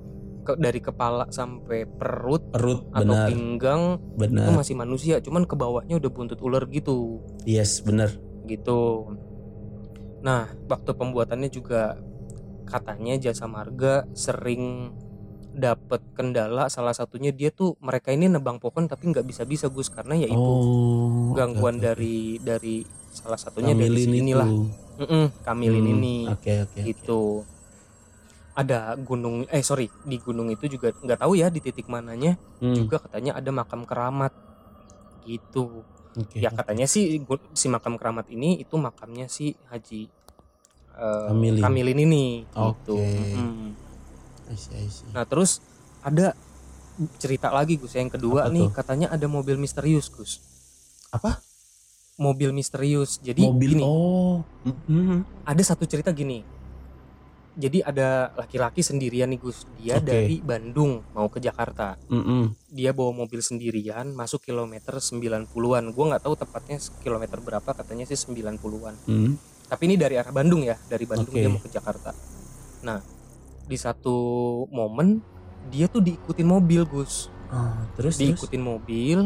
ke- dari kepala sampai perut
Perut
atau
benar
pinggang itu
benar.
masih manusia cuman ke bawahnya udah buntut ular gitu
Yes benar.
gitu nah waktu pembuatannya juga katanya jasa marga sering dapat kendala salah satunya dia tuh mereka ini nebang pohon tapi nggak bisa bisa Gus karena ya itu
oh,
gangguan
oke.
dari dari salah satunya dari
Kamilin
si inilah
itu.
Mm-mm, Kamilin
Hmm,
ini
oke. oke.
gitu ada gunung eh sorry di gunung itu juga nggak tahu ya di titik mananya
Hmm,
juga katanya ada makam keramat gitu
oke.
ya katanya sih gu- si makam keramat ini itu makamnya si Haji eh,
Kamilin.
Kamilin ini gitu
Oke.
Mm-mm.
I see, I see.
nah terus ada cerita lagi Gus yang kedua
Apa
nih
tuh?
katanya ada mobil misterius Gus
Apa?
mobil misterius jadi
Mobil
gini
oh. Mhm.
ada satu cerita gini jadi ada laki-laki sendirian nih Gus dia
Oke.
dari Bandung mau ke Jakarta
Mm-mm.
dia bawa mobil sendirian masuk kilometer 90-an gua nggak tahu tepatnya kilometer berapa katanya sih 90-an
Hmm.
tapi ini dari arah Bandung ya dari Bandung
Oke.
dia mau ke Jakarta nah di satu momen dia tuh diikutin mobil Gus
Ah, terus terus.
diikutin mobil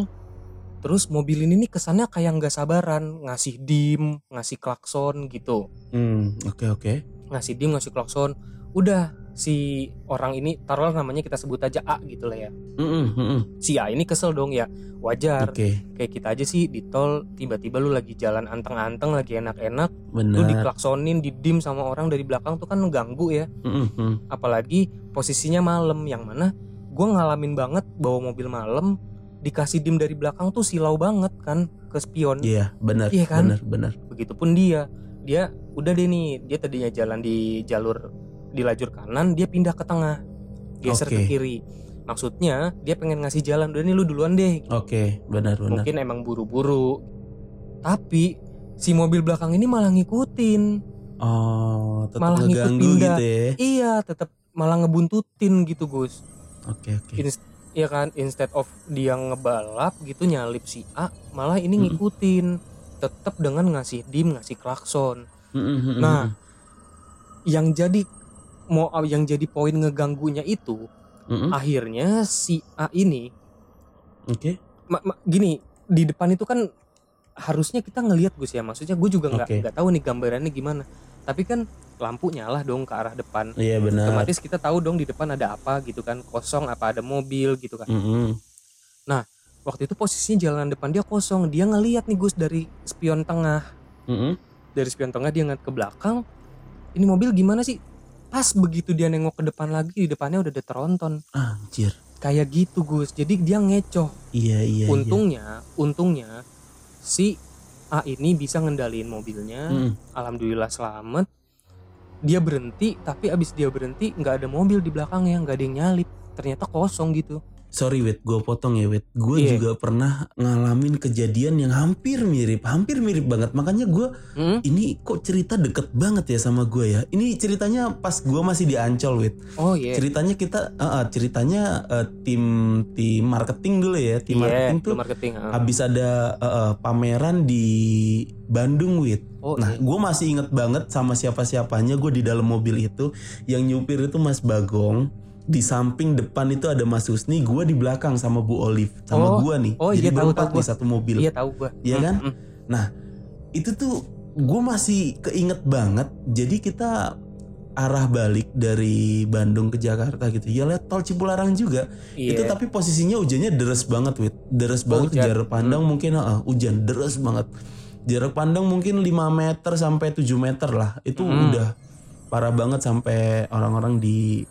terus mobil ini nih kesannya kayak nggak sabaran ngasih dim ngasih klakson gitu
Hmm, oke oke.
Ngasih dim ngasih klakson udah si orang ini taruhlah namanya kita sebut aja A gitu lah ya
Mm-mm, mm-mm.
si A ini kesel dong ya wajar
Oke,
kayak kita aja sih di tol tiba-tiba lu lagi jalan anteng-anteng lagi enak-enak lu diklaksonin didim sama orang dari belakang tuh kan ganggu ya
Mm-mm, mm.
apalagi posisinya malam yang mana gua ngalamin banget bawa mobil malam dikasih dim dari belakang tuh silau banget kan ke spion
Iya, benar.
Iya kan?
Benar, benar.
begitupun dia dia udah deh nih dia tadinya jalan di jalur di lajur kanan dia pindah ke tengah geser
Oke.
ke kiri maksudnya dia pengen ngasih jalan udah nih lu duluan deh
Oke, benar benar.
mungkin emang buru-buru tapi si mobil belakang ini malah ngikutin
Oh, tetap
Malah ngikut
ngeganggu
pindah.
gitu ya.
iya tetap malah ngebuntutin gitu Gus
Oke, oke.
Ins- Iya kan instead of dia ngebalap gitu nyalip si A malah ini
Mm-mm.
ngikutin tetap dengan ngasih dim ngasih klakson Nah,
mm.
yang jadi mau yang jadi poin ngeganggunya itu
Mm-mm.
akhirnya si A ini
Oke.
ma- ma- gini di depan itu kan harusnya kita ngelihat Gus ya maksudnya gue juga nggak
Oke.
nggak tahu nih gambarannya gimana tapi kan lampu nyala dong ke arah depan
Iya benar.
otomatis kita tahu dong di depan ada apa gitu kan kosong apa ada mobil gitu kan
Mm-mm.
Waktu itu posisinya jalanan depan dia kosong dia ngelihat nih Gus dari spion tengah
Mm-mm.
dari spion tengah dia ngeliat ke belakang ini mobil gimana sih pas begitu dia nengok ke depan lagi di depannya udah ada tronton
Anjir.
kayak gitu Gus jadi dia ngecoh
Iya iya.
untungnya untungnya si A ini bisa ngendaliin mobilnya
iya. Mm.
alhamdulillah selamat dia berhenti tapi abis dia berhenti nggak ada mobil di belakangnya nggak ada yang nyalip ternyata kosong gitu
Sorry wait, gue potong ya wait. Gue
Iya.
juga pernah ngalamin kejadian yang hampir mirip, hampir mirip banget. Makanya gue
Hmm?
ini kok cerita deket banget ya sama gue ya. Ini ceritanya pas gue masih di Ancol wait.
oh iya
Ceritanya kita, eh, eh, ceritanya eh, tim tim marketing dulu ya. Tim
Iya,
marketing tuh
marketing ah.
habis ada eh, eh, pameran di Bandung wit.
oh
Nah,
iya.
gue masih inget banget sama siapa-siapanya gue di dalam mobil itu. Yang nyupir itu Mas Bagong. Di samping depan itu ada Mas Husni, gue di belakang sama Bu Olive, sama
Oh,
gue nih.
oh
Jadi
iya,
berempat
tahu
di
gua.
satu mobil.
iya tahu gua
Iya
Hmm,
kan?
hmm.
Itu tuh gue masih keinget banget. Jadi kita arah balik dari Bandung ke Jakarta gitu. Ya lihat tol Cipularang juga.
iya
Itu tapi posisinya hujannya deres banget, Wit. Deres banget
hujan.
jarak pandang mungkin heeh, hujan deres banget. Jarak pandang mungkin 5 meter sampai 7 meter lah. Itu
Hmm.
udah parah banget sampai orang-orang di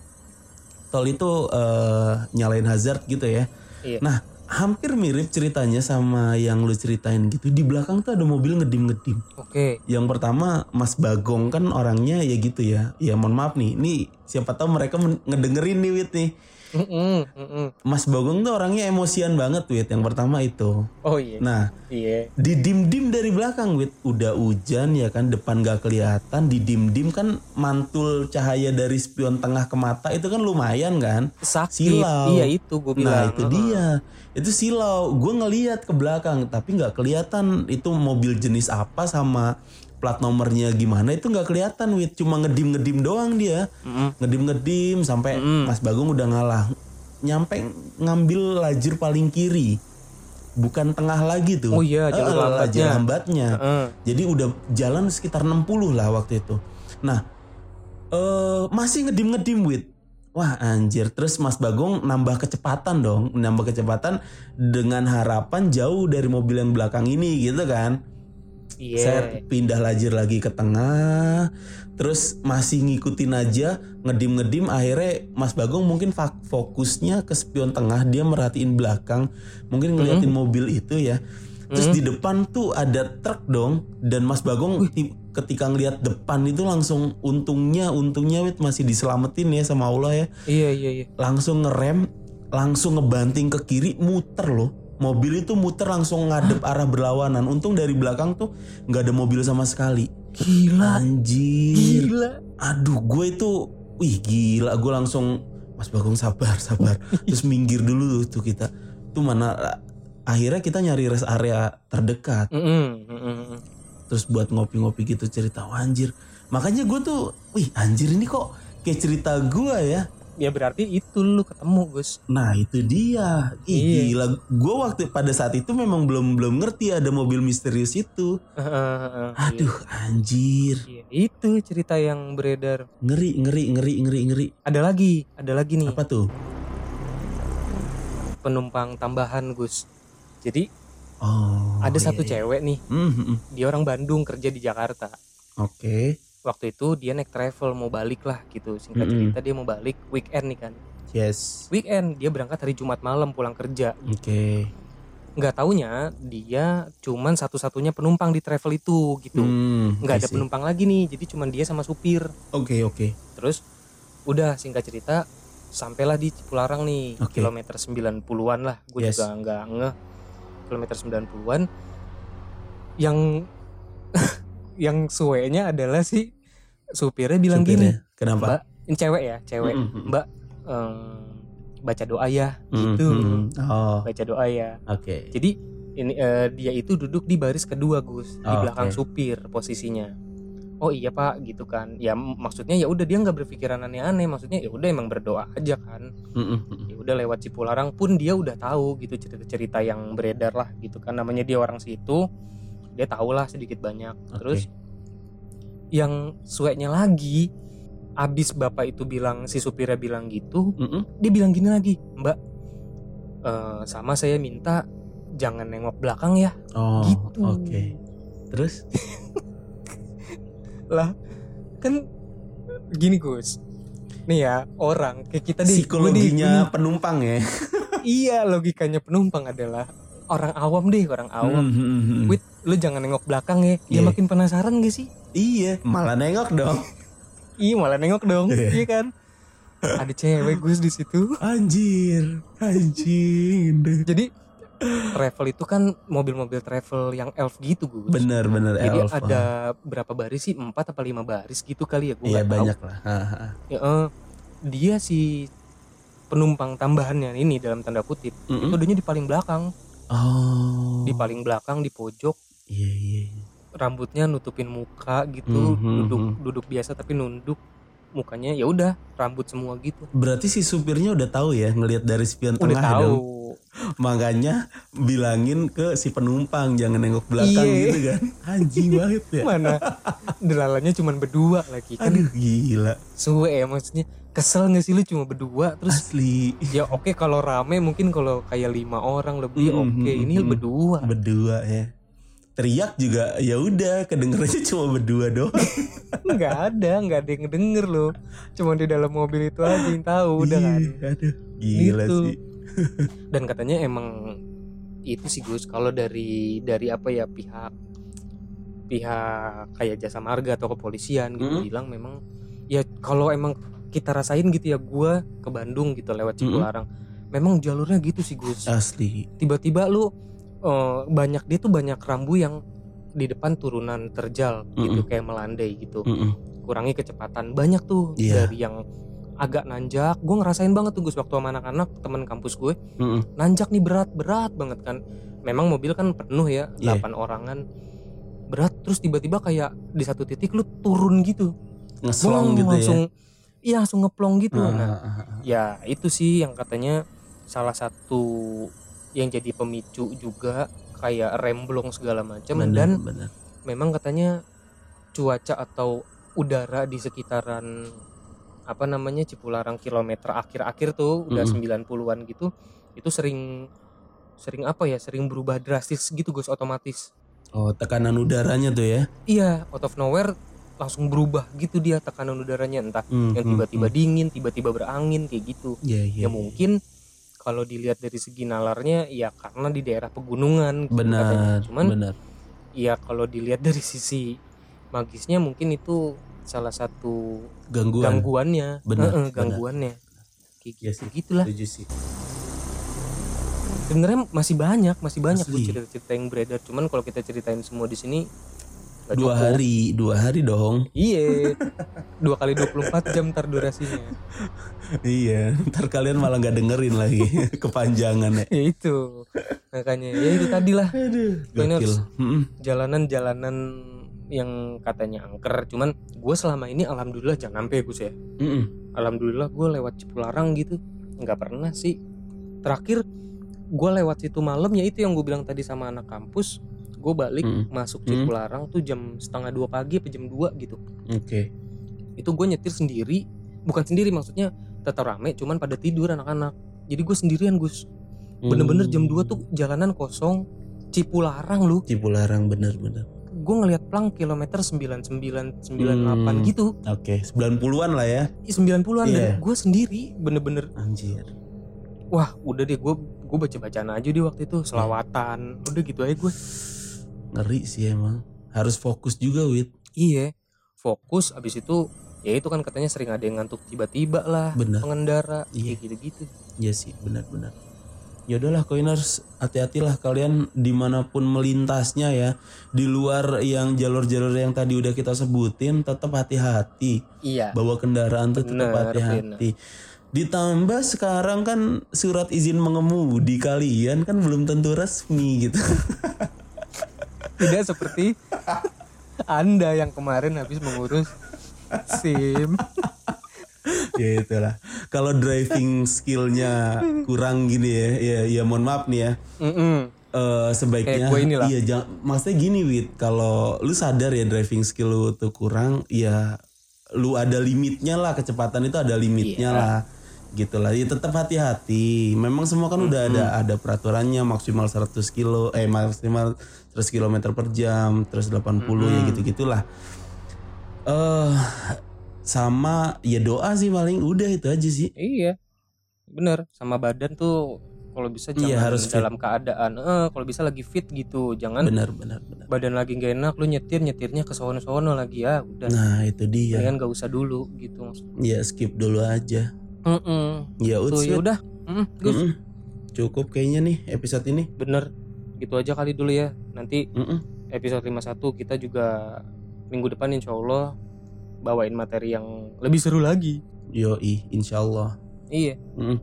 tol itu eh, nyalain hazard gitu ya.
Iya.
Nah, hampir mirip ceritanya sama yang lu ceritain gitu. Di belakang tuh ada mobil ngedim-ngedim.
oke
Yang pertama Mas Bagong kan orangnya ya gitu ya. Ya mohon maaf nih. Ini siapa tahu mereka ngedengerin nih Wit nih.
Mm-mm, mm-mm.
Mas Bagong tuh orangnya emosian banget Wit. Yang pertama itu.
oh iya.
Nah
iya.
di dim dim dari belakang Wit. Udah hujan ya kan? Depan gak kelihatan. Di dim dim kan mantul cahaya dari spion tengah ke mata. Itu kan lumayan kan.
sakit.
Silau.
iya itu gue bilang.
Nah itu dia. Itu silau. Gue ngeliat ke belakang tapi nggak kelihatan. Itu mobil jenis apa sama plat nomornya gimana itu nggak kelihatan Wit cuma ngedim ngedim doang dia
Mm-mm.
ngedim ngedim sampai
Mm.
Mas Bagong udah ngalah nyampe ngambil lajur paling kiri bukan tengah lagi tuh.
Oh iya, jalur
Eh, eh,
lambatnya.
jalur lambatnya.
Heeh.
Jadi udah jalan sekitar 60 lah waktu itu. Nah, eh masih ngedim-ngedim wit. Wah anjir, terus Mas Bagong nambah kecepatan dong, nambah kecepatan dengan harapan jauh dari mobil yang belakang ini gitu kan.
Iya.
Saya pindah lajur lagi ke tengah, terus masih ngikutin aja, ngedim-ngedim akhirnya Mas Bagong mungkin fokusnya ke spion tengah, dia merhatiin belakang, mungkin ngeliatin mobil itu ya. Terus di depan tuh ada truk dong, dan Mas Bagong ti- ketika ngeliat depan itu langsung untungnya, untungnya Wit masih diselamatin ya sama Allah ya
Iya iya iya.
langsung ngerem, langsung ngebanting ke kiri, muter loh. Mobil itu muter langsung ngadep arah berlawanan. Untung dari belakang tuh nggak ada mobil sama sekali.
Gila.
Anjir.
Gila.
Aduh, gue itu, wih gila. Gue langsung, Mas Bagong sabar, sabar. Terus minggir dulu tuh kita. Tuh mana? Akhirnya kita nyari rest area terdekat.
Mm-mm.
Terus buat ngopi-ngopi gitu cerita, Wah, anjir. Makanya gue tuh, wih anjir ini kok kayak cerita gue ya.
Ya berarti itu lu ketemu Gus.
Nah itu dia. Ih
Iya.
gila. Gue waktu pada saat itu memang belum belum ngerti ada mobil misterius itu. Aduh anjir.
Iya, itu cerita yang beredar.
Ngeri ngeri ngeri ngeri ngeri.
Ada lagi, ada lagi nih
Apa tuh?
penumpang tambahan Gus. Jadi
Oh.
ada
iya,
satu
iya.
cewek nih,
Hmm, hmm,
dia orang Bandung kerja di Jakarta.
Oke.
Waktu itu dia naik travel mau balik lah gitu. Singkat
Mm-mm.
cerita dia mau balik weekend nih kan.
Yes.
Weekend dia berangkat hari Jumat malam pulang kerja.
Oke.
Nggak taunya dia cuman satu-satunya penumpang di travel itu gitu.
Hmm,
Nggak ada penumpang lagi nih, jadi cuman dia sama supir.
Oke oke.
Terus udah singkat cerita sampailah di Cipularang nih
Oke.
kilometer 90-an lah gue
Yes.
juga nggak ngeh kilometer 90-an yang yang suenya adalah si supirnya bilang gini
Supirnya. Kenapa?
mbak ini cewek ya cewek
Mm, mm, mm.
mbak em, baca doa ya
Hmm,
gitu
hmm, hmm. Oh.
baca doa ya
Oke.
jadi ini eh, dia itu duduk di baris kedua Gus di
Oh,
belakang
oke.
supir posisinya oh iya pak gitu kan ya maksudnya ya udah dia nggak berpikiran aneh-aneh maksudnya ya udah emang berdoa aja kan
Hmm, hmm, hmm.
ya udah lewat Cipularang pun dia udah tahu gitu cerita-cerita yang beredar lah gitu kan namanya dia orang situ dia tahu lah sedikit banyak terus yang sueknya lagi abis bapak itu bilang si supirnya bilang gitu
Hmm, hmm.
dia bilang gini lagi mbak eh, sama saya minta jangan nengok belakang ya
Oh.
Gitu.
Oke. Terus?
lah kan gini Gus nih ya orang kayak kita nih,
Psikologinya
gua
penumpang ya.
iya logikanya penumpang adalah orang awam deh orang awam
Hmm, hmm, hmm.
Wit, lu jangan nengok belakang ya. Ya
Iya.
makin penasaran gak sih?
Iya, malah nengok dong.
Iya malah nengok dong,
Iya.
iya kan? Ada cewek Gus di situ.
Anjir, anjing.
Jadi travel itu kan mobil-mobil travel yang elf gitu Gus.
Bener bener
Jadi
elf.
ada berapa baris sih? Empat apa lima baris gitu kali ya? Gue
Iya
nggak tahu.
banyak lah. Ha, ha.
Ya, eh, dia si penumpang tambahannya ini dalam tanda kutip
Mm-mm.
itu duduknya di paling belakang,
Oh.
di paling belakang di pojok,
Iya iya. iya.
rambutnya nutupin muka gitu,
Mhm,
duduk
mhm.
duduk biasa tapi nunduk mukanya ya udah rambut semua gitu.
Berarti si supirnya udah tahu ya ngelihat dari spion
Udah
tengah
tahu.
dong. Makanya bilangin ke si penumpang jangan nengok belakang
Iya.
gitu kan. Anjing banget ya.
Mana delalanya cuman berdua lagi kan
Aduh gila.
suwe ya maksudnya kesel nggak sih lu cuma berdua terus
Asli.
ya oke kalau rame mungkin kalau kayak lima orang lebih
Mhm,
oke ini
mhm.
berdua
Berdua ya. Teriak juga ya udah kedengerannya cuma berdua doang.
nggak ada nggak ada yang denger loh cuma di dalam mobil itu aja yang tahu udah kan
Ih, Aduh gila
Gitu.
sih.
dan katanya emang itu sih Gus kalau dari dari apa ya pihak pihak kayak jasa marga atau kepolisian gitu
Mhm.
bilang memang ya kalau emang kita rasain gitu ya gua ke Bandung gitu lewat
Mhm.
Cipularang memang jalurnya gitu sih Gus
Asli.
tiba-tiba lu eh, banyak dia tuh banyak rambu yang di depan turunan terjal gitu
Mhm.
kayak melandai gitu
Mm-mm.
kurangi kecepatan banyak tuh
Iya.
dari yang agak nanjak gue ngerasain banget tuh Gus waktu sama anak-anak teman kampus gue
Mm-mm.
nanjak nih berat berat banget kan memang mobil kan penuh ya
Iya.
8 orangan berat terus tiba-tiba kayak di satu titik lu turun gitu
Ngeslong
Blong,
gitu
langsung
ya.
iya langsung ngeplong gitu
Ah,
nah
ah, ah, ah.
ya itu sih yang katanya salah satu yang jadi pemicu juga kayak remblong segala macam dan
benar
memang katanya cuaca atau udara di sekitaran apa namanya Cipularang kilometer akhir-akhir tuh udah
Mm-mm.
90-an gitu itu sering sering apa ya sering berubah drastis gitu Gus otomatis
oh tekanan udaranya tuh ya
iya out of nowhere langsung berubah gitu dia tekanan udaranya entah
Hmm,
yang
hmm,
tiba-tiba
hmm.
dingin tiba-tiba berangin kayak gitu
Iya, iya,
ya
iya.
mungkin kalau dilihat dari segi nalarnya ya karena di daerah pegunungan gitu katanya.
benar
cuman
benar
ya kalau dilihat dari sisi magisnya mungkin itu salah satu
gangguan
gangguannya
Benar,
Heeh,
benar.
gangguannya kayak
Iya
gitu gitulah
sih.
sebenarnya masih banyak masih banyak
Asli.
cerita-cerita yang beredar cuman kalau kita ceritain semua di sini
dua
cukup.
hari dua hari dong.
Iya. Dua kali 24 jam ntar durasinya.
Iya ntar kalian malah nggak dengerin lagi kepanjangan ya
ya itu makanya. Ya itu tadi lah Ini harus-
Mm-mm.
jalanan-jalanan yang katanya angker. Cuman gue selama ini alhamdulillah jangan sampai Gus ya.
Mm-mm.
alhamdulillah gue lewat Cipularang gitu. Nggak pernah sih. Terakhir gue lewat situ malam ya itu yang gue bilang tadi sama anak kampus gue balik
Mm-mm.
masuk
Mm.
Cipularang tuh jam setengah dua pagi apa jam 2 gitu.
Oke.
Itu gue nyetir sendiri bukan sendiri maksudnya tetap rame cuman pada tidur anak-anak. Jadi gue sendirian Gus. Bener-bener jam 2 tuh jalanan kosong. Cipularang lu.
Cipularang bener-bener
gue ngeliat plang kilometer 99 98
Hmm.
gitu.
Oke 90-an lah ya.
Ih, 90-an
Iya.
dan gue sendiri bener-bener.
Anjir.
Wah udah deh gue gue baca bacaan aja di waktu itu. Selawatan. Udah gitu aja gue
ngeri sih emang harus fokus juga wit
iya fokus abis itu ya itu kan katanya sering ada yang ngantuk tiba-tiba lah
Benar.
pengendara
Iya.
kayak gitu-gitu
Iya sih benar-benar. Ya udahlah koiners hati-hatilah kalian di mana pun melintasnya ya di luar yang jalur-jalur yang tadi udah kita sebutin tetap hati-hati
iya
bawa kendaraan tuh tetap hati-hati. Ditambah sekarang kan surat izin mengemudi kalian kan belum tentu resmi gitu.
tidak seperti anda yang kemarin habis mengurus sim
ya itulah. Kalau driving skillnya kurang gini ya, ya, ya mohon maaf nih ya.
Mm-mm.
eh sebaiknya
Kayak gue inilah.
iya jangan maksudnya gini wit kalau lu sadar ya driving skill lu tuh kurang ya lu ada limitnya lah kecepatan itu ada limitnya
Iya.
lah gitu lah ya tetap hati-hati memang semua kan udah ada ada peraturannya maksimal 100 kilo eh maksimal 100 km per jam terus 80 ya gitu gitulah eh sama ya doa sih paling udah itu aja sih.
Iya bener. Sama badan tuh kalau bisa jangan
Iya, harus fit.
dalam keadaan eh kalau bisa lagi fit gitu. Jangan
benar benar benar
badan lagi gak enak lu nyetir nyetirnya ke sono-sono lagi ya udah.
Nah itu dia.
Mendingan gak usah dulu gitu maksudnya.
Ya skip dulu aja.
Mm-mm.
ya
tuh
uts
ya udah. Mm-mm, Gus.
Mm-mm. Cukup kayaknya nih episode ini.
bener gitu aja kali dulu ya nanti
Mm-mm.
episode 51 kita juga minggu depan insya Allah bawain materi yang lebih seru lagi
Yoi, insya Allah.
iya
Mm-mm.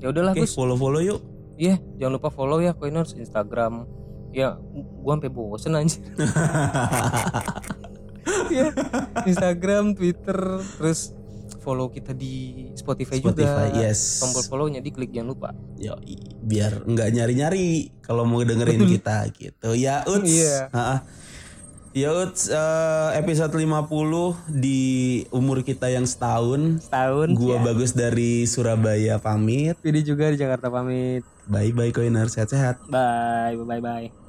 ya udahlah
Oke,
Gus
follow-follow yuk.
iya jangan lupa follow ya Coiners Instagram ya gua sampai bosen anjir Iya. Instagram Twitter terus follow kita di Spotify,
Spotify,
juga
yes.
tombol follownya diklik jangan lupa
Yoi, biar nggak nyari-nyari kalau mau dengerin kita gitu. Ya Uts.
Iya.
Ha-ha. Ya Uts, eh, episode 50 di umur kita yang setahun.
tahun
Gua bagus dari Surabaya pamit.
Ini juga di Jakarta pamit
Bye bye Koiner, sehat-sehat.
bye bye bye